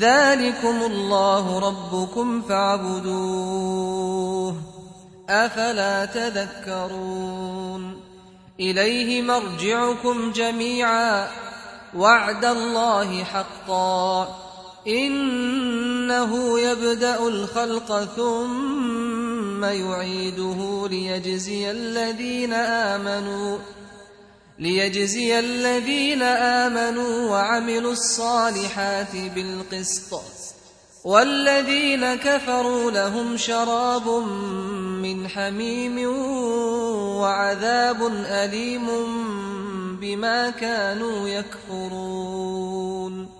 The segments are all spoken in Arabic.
ذلكم الله ربكم فاعبدوه. أفلا تذكرون. إليه مرجعكم جميعا. وعد الله حقا. إنه يبدأ الخلق ثم يعيده ليجزي الذين آمنوا. ليجزي الذين آمنوا وعملوا الصالحات بالقسط. والذين كفروا لهم شراب من حميم وعذاب أليم بما كانوا يكفرون.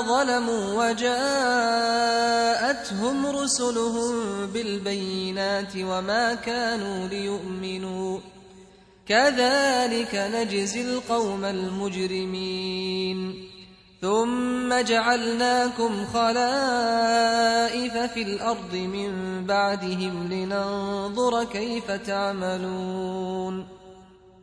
ظلموا وجاءتهم رسلهم بالبينات وما كانوا ليؤمنوا. كذلك نجزي القوم المجرمين. ثم جعلناكم خلائف في الأرض من بعدهم لننظر كيف تعملون.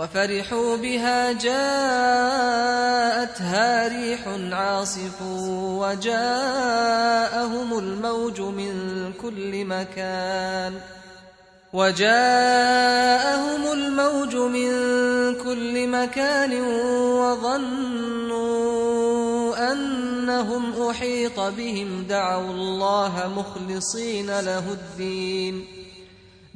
وفرحوا بها جاءتها ريح عاصف وجاءهم الموج من كل مكان وجاءهم الموج من كل مكان وظنوا أنهم أحيط بهم دعوا الله مخلصين له الدين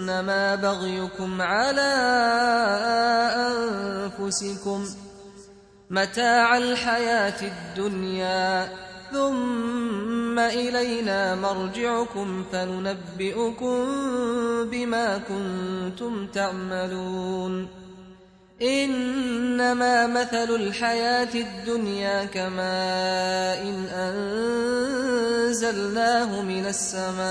إنما بغيكم على أنفسكم متاع الحياة الدنيا ثم إلينا مرجعكم فننبئكم بما كنتم تعملون. إنما مثل الحياة الدنيا كماء إن أنزلناه من السماء.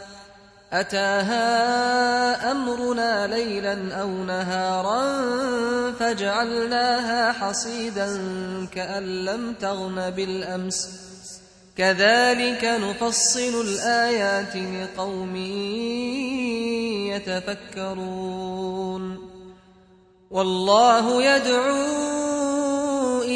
أتاها أمرنا ليلا أو نهارا فجعلناها حصيدا كأن لم تغن بالأمس. كذلك نفصل الآيات لقوم يتفكرون. والله يدعو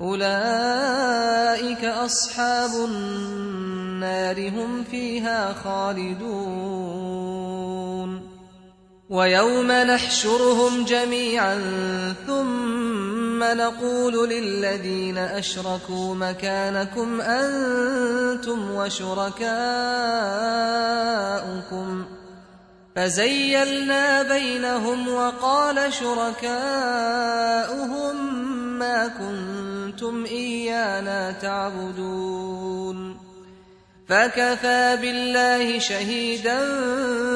أولئك أصحاب النار هم فيها خالدون. ويوم نحشرهم جميعا ثم نقول للذين أشركوا مكانكم أنتم وشركاؤكم. فزيلنا بينهم وقال شركاؤهم ما كنتم إيانا تعبدون. فكفى بالله شهيدا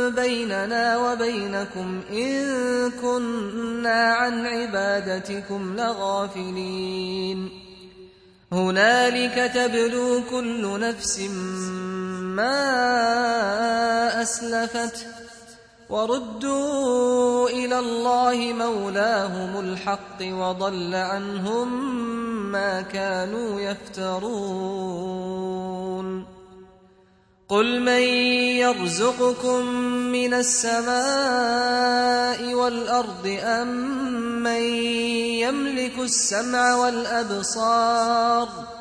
بيننا وبينكم إن كنا عن عبادتكم لغافلين. هنالك تبلو كل نفس ما أسلفت وردوا إلى الله مولاهم الحق وضل عنهم ما كانوا يفترون. قل من يرزقكم من السماء والأرض أم من يملك السمع والأبصار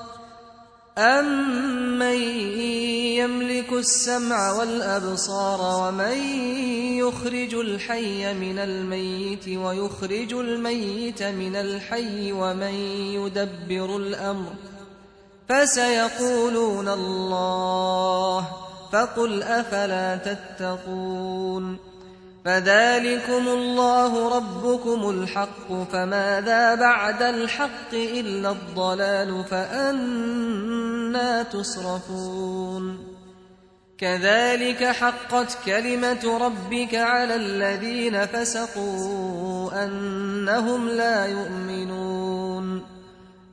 أَمَّن يَمْلِكُ السَّمْعَ وَالْأَبْصَارَ وَمَن يُخْرِجُ الْحَيَّ مِنَ الْمَيِّتِ وَيُخْرِجُ الْمَيِّتَ مِنَ الْحَيِّ وَمَن يُدَبِّرُ الْأَمْرَ فَسَيَقُولُونَ اللَّهُ فَقُلْ أَفَلَا تَتَّقُونَ فذلكم الله ربكم الحق فماذا بعد الحق إلا الضلال فأنا تصرفون. كذلك حقت كلمة ربك على الذين فسقوا أنهم لا يؤمنون.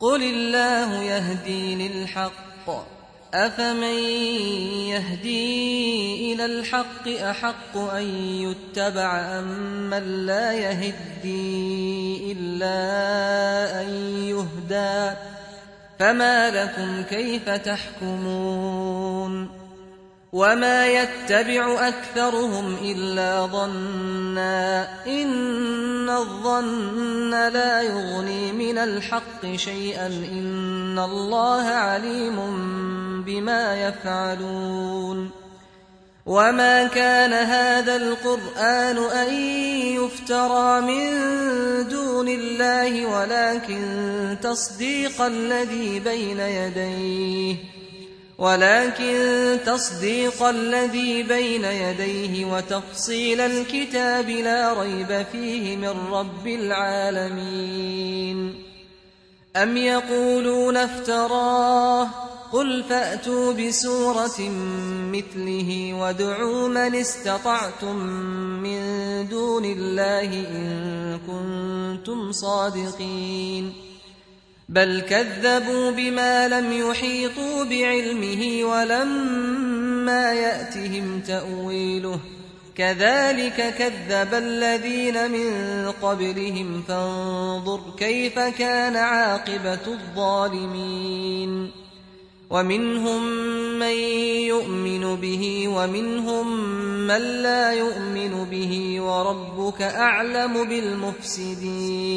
قل الله يهدي للحق أفمن يهدي إلى الحق أحق أن يتبع أم من لا يهدي إلا أن يهدى فما لكم كيف تحكمون وما يتبع أكثرهم إلا ظنا إن الظن لا يغني من الحق شيئا إن الله عليم بما يفعلون وما كان هذا القرآن أن يفترى من دون الله ولكن تصديق الذي بين يديه ولكن تصديق الذي بين يديه وتفصيل الكتاب لا ريب فيه من رب العالمين. أم يقولون افتراه؟ قل فأتوا بسورة مثله وادعوا من استطعتم من دون الله إن كنتم صادقين. بل كذبوا بما لم يحيطوا بعلمه ولما ياتهم تاويله كذلك كذب الذين من قبلهم فانظر كيف كان عاقبه الظالمين ومنهم من يؤمن به ومنهم من لا يؤمن به وربك اعلم بالمفسدين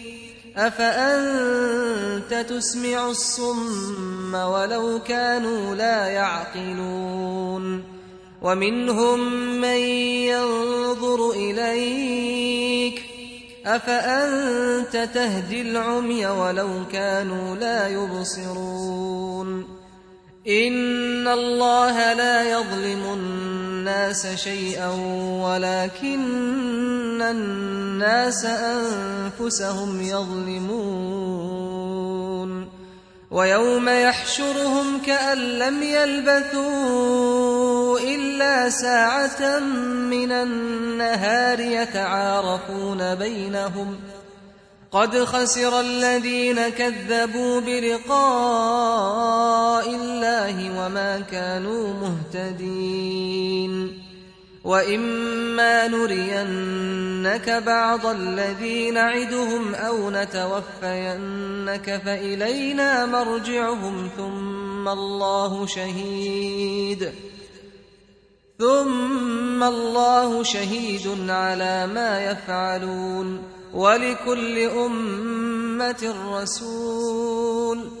أفأنت تسمع الصم ولو كانوا لا يعقلون ومنهم من ينظر إليك أفأنت تهدي العمي ولو كانوا لا يبصرون إن الله لا يظلم الناس شيئا ولكن الناس أنفسهم يظلمون ويوم يحشرهم كأن لم يلبثوا إلا ساعة من النهار يتعارفون بينهم قد خسر الذين كذبوا بلقاء وما كانوا مهتدين وإما نرينك بعض الذي نعدهم أو نتوفينك فإلينا مرجعهم ثم الله شهيد ثم الله شهيد على ما يفعلون ولكل أمة رسول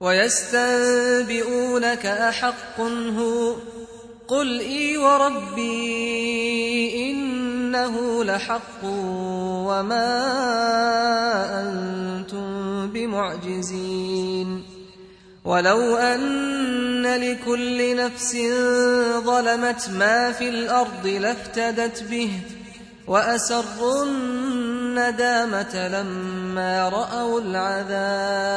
ويستنبئونك أحق هو قل إي وربي إنه لحق وما أنتم بمعجزين ولو أن لكل نفس ظلمت ما في الأرض لافتدت به وأسروا الندامة لما رأوا العذاب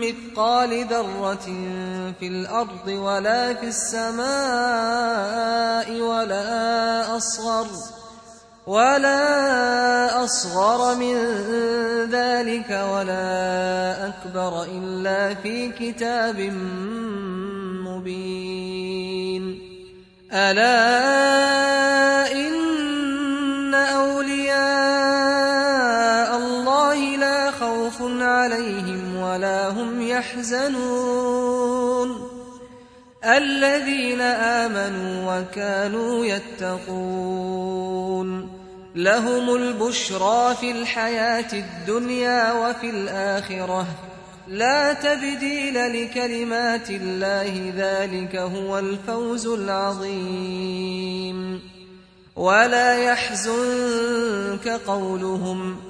مثقال ذرة في الأرض ولا في السماء ولا أصغر ولا أصغر من ذلك ولا أكبر إلا في كتاب مبين. ألا ولا هم يحزنون. الذين آمنوا وكانوا يتقون. لهم البشرى في الحياة الدنيا وفي الآخرة. لا تبديل لكلمات الله ذلك هو الفوز العظيم. ولا يحزنك قولهم.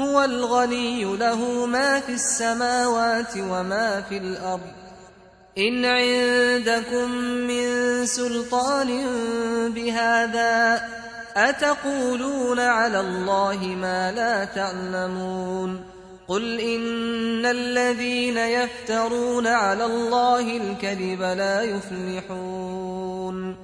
هو الغني له ما في السماوات وما في الأرض. إن عندكم من سلطان بهذا أتقولون على الله ما لا تعلمون. قل إن الذين يفترون على الله الكذب لا يفلحون.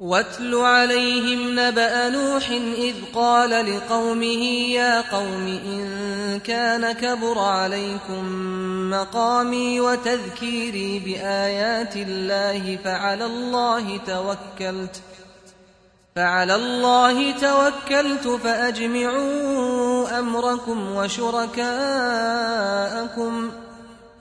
واتل عليهم نبأ نوح إذ قال لقومه يا قوم إن كان كبر عليكم مقامي وتذكيري بآيات الله فعلى الله توكلت فعلى الله توكلت فأجمعوا أمركم وشركاءكم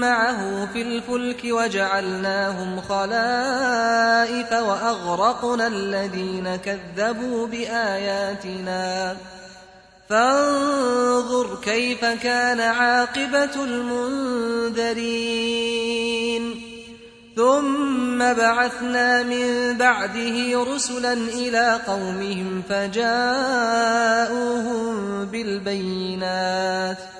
معه في الفلك وجعلناهم خلائف وأغرقنا الذين كذبوا بآياتنا. فانظر كيف كان عاقبة المنذرين. ثم بعثنا من بعده رسلا إلى قومهم فجاءوهم بالبينات.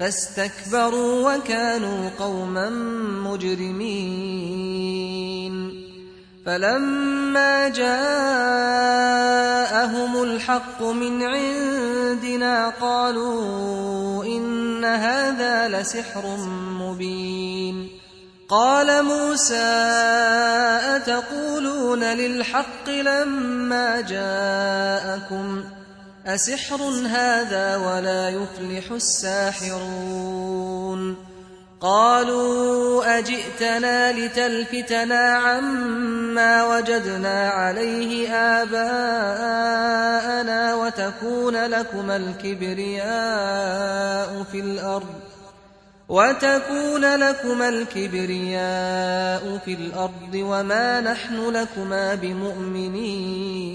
فاستكبروا وكانوا قوما مجرمين. فلما جاءهم الحق من عندنا قالوا إن هذا لسحر مبين. قال موسى أتقولون للحق لما جاءكم؟ أسحر هذا ولا يفلح الساحرون قالوا أجئتنا لتلفتنا عما وجدنا عليه آباءنا وتكون لكما الكبرياء في الأرض وتكون لكما الكبرياء في الأرض وما نحن لكما بمؤمنين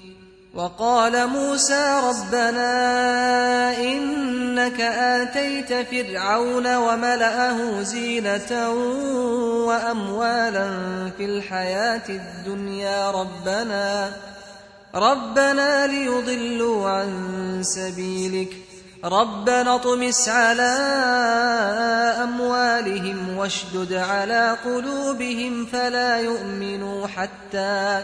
وقال موسى ربنا إنك آتيت فرعون وملأه زينة وأموالا في الحياة الدنيا ربنا ربنا ليضلوا عن سبيلك ربنا اطمس على أموالهم واشدد على قلوبهم فلا يؤمنوا حتى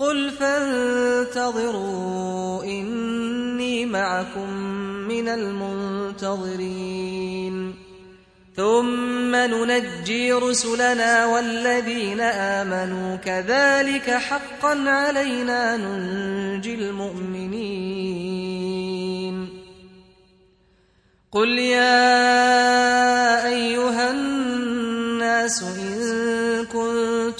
قل فانتظروا إني معكم من المنتظرين. ثم ننجي رسلنا والذين آمنوا كذلك حقا علينا ننجي المؤمنين. قل يا أيها الناس إن كنتم